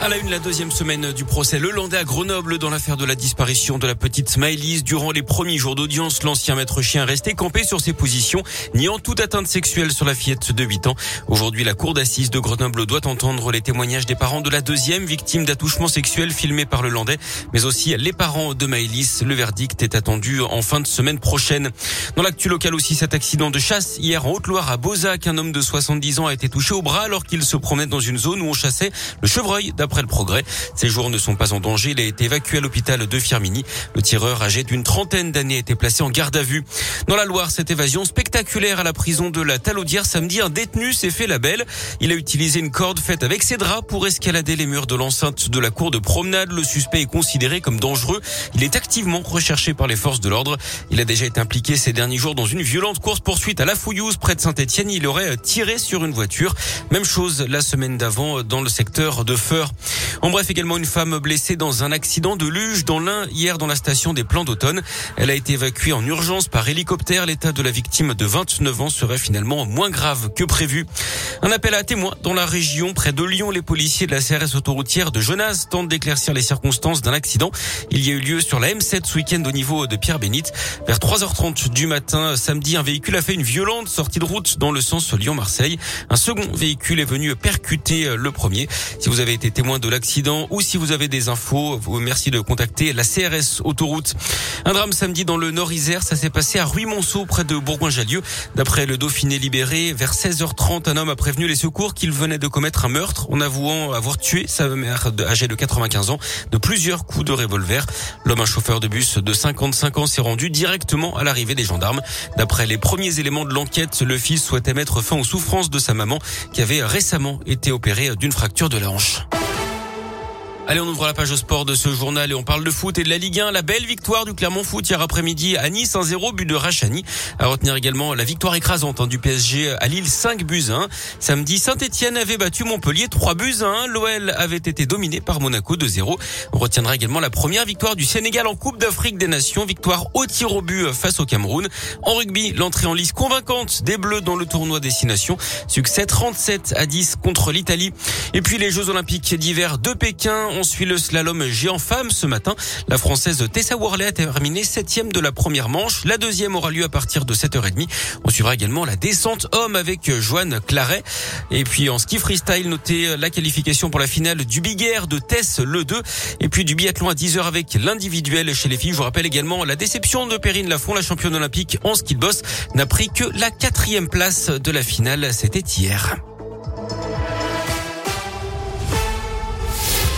À la une, la deuxième semaine du procès Le Landais à Grenoble dans l'affaire de la disparition de la petite Smiley. Durant les premiers jours d'audience, l'ancien maître chien restait campé sur ses positions, niant toute atteinte sexuelle sur la fillette de 8 ans. Aujourd'hui, la cour d'assises de Grenoble doit entendre les témoignages des parents de la deuxième victime d'attouchement sexuel filmé par le Landais, mais aussi les parents de Maëlys. Le verdict est attendu en fin de semaine prochaine. Dans l'actu local aussi, cet accident de chasse hier en Haute-Loire à Beauzac, un homme de 70 ans a été touché au bras alors qu'il se promenait dans une zone où on chassait le chevreuil après le progrès. Ses jours ne sont pas en danger. Il a été évacué à l'hôpital de Firmini. Le tireur âgé d'une trentaine d'années a été placé en garde à vue. Dans la Loire, cette évasion spectaculaire à la prison de la Talaudière samedi, un détenu s'est fait la belle. Il a utilisé une corde faite avec ses draps pour escalader les murs de l'enceinte de la cour de promenade. Le suspect est considéré comme dangereux. Il est activement recherché par les forces de l'ordre. Il a déjà été impliqué ces derniers jours dans une violente course poursuite à la Fouillouse près de Saint-Etienne. Il aurait tiré sur une voiture. Même chose la semaine d'avant dans le secteur de Feur. En bref, également une femme blessée dans un accident de luge dans l'Ain hier dans la station des Plans d'automne. Elle a été évacuée en urgence par hélicoptère. L'état de la victime de 29 ans serait finalement moins grave que prévu. Un appel à témoins dans la région près de Lyon. Les policiers de la CRS autoroutière de Genasse tentent d'éclaircir les circonstances d'un accident. Il y a eu lieu sur la M7 ce week-end au niveau de Pierre-Bénite. Vers 3h30 du matin, samedi, un véhicule a fait une violente sortie de route dans le sens Lyon-Marseille. Un second véhicule est venu percuter le premier. Si vous avez été témoin de l'accident ou si vous avez des infos, merci de contacter la CRS Autoroute. Un drame samedi dans le Nord-Isère, ça s'est passé à Ruy-Monceau près de Bourgoin-Jallieu. D'après le Dauphiné libéré, vers 16h30, un homme a prévenu les secours qu'il venait de commettre un meurtre en avouant avoir tué sa mère âgée de 95 ans de plusieurs coups de revolver. L'homme, un chauffeur de bus de 55 ans, s'est rendu directement à l'arrivée des gendarmes. D'après les premiers éléments de l'enquête, le fils souhaitait mettre fin aux souffrances de sa maman qui avait récemment été opérée d'une fracture de la hanche. Allez, on ouvre la page au sport de ce journal et on parle de foot et de la Ligue 1. La belle victoire du Clermont Foot hier après-midi à Nice 1-0, but de Rachani. À retenir également la victoire écrasante hein, du PSG à Lille 5 buts 1. Samedi, Saint-Etienne avait battu Montpellier 3 buts 1. L'OL avait été dominé par Monaco 2-0. On retiendra également la première victoire du Sénégal en Coupe d'Afrique des Nations. Victoire au tir au but face au Cameroun. En rugby, l'entrée en lice convaincante des Bleus dans le tournoi Destination. Succès 37 à 10 contre l'Italie. Et puis les Jeux Olympiques d'hiver de Pékin. On suit le slalom géant femme ce matin. La française Tessa Worley a terminé septième de la première manche. La deuxième aura lieu à partir de 7h30. On suivra également la descente homme avec Joanne Claret. Et puis en ski freestyle, notez la qualification pour la finale du Big Air de Tess le 2. Et puis du biathlon à 10h avec l'individuel chez les filles. Je vous rappelle également la déception de Perrine Lafont, la championne olympique en ski de boss, n'a pris que la quatrième place de la finale. C'était hier.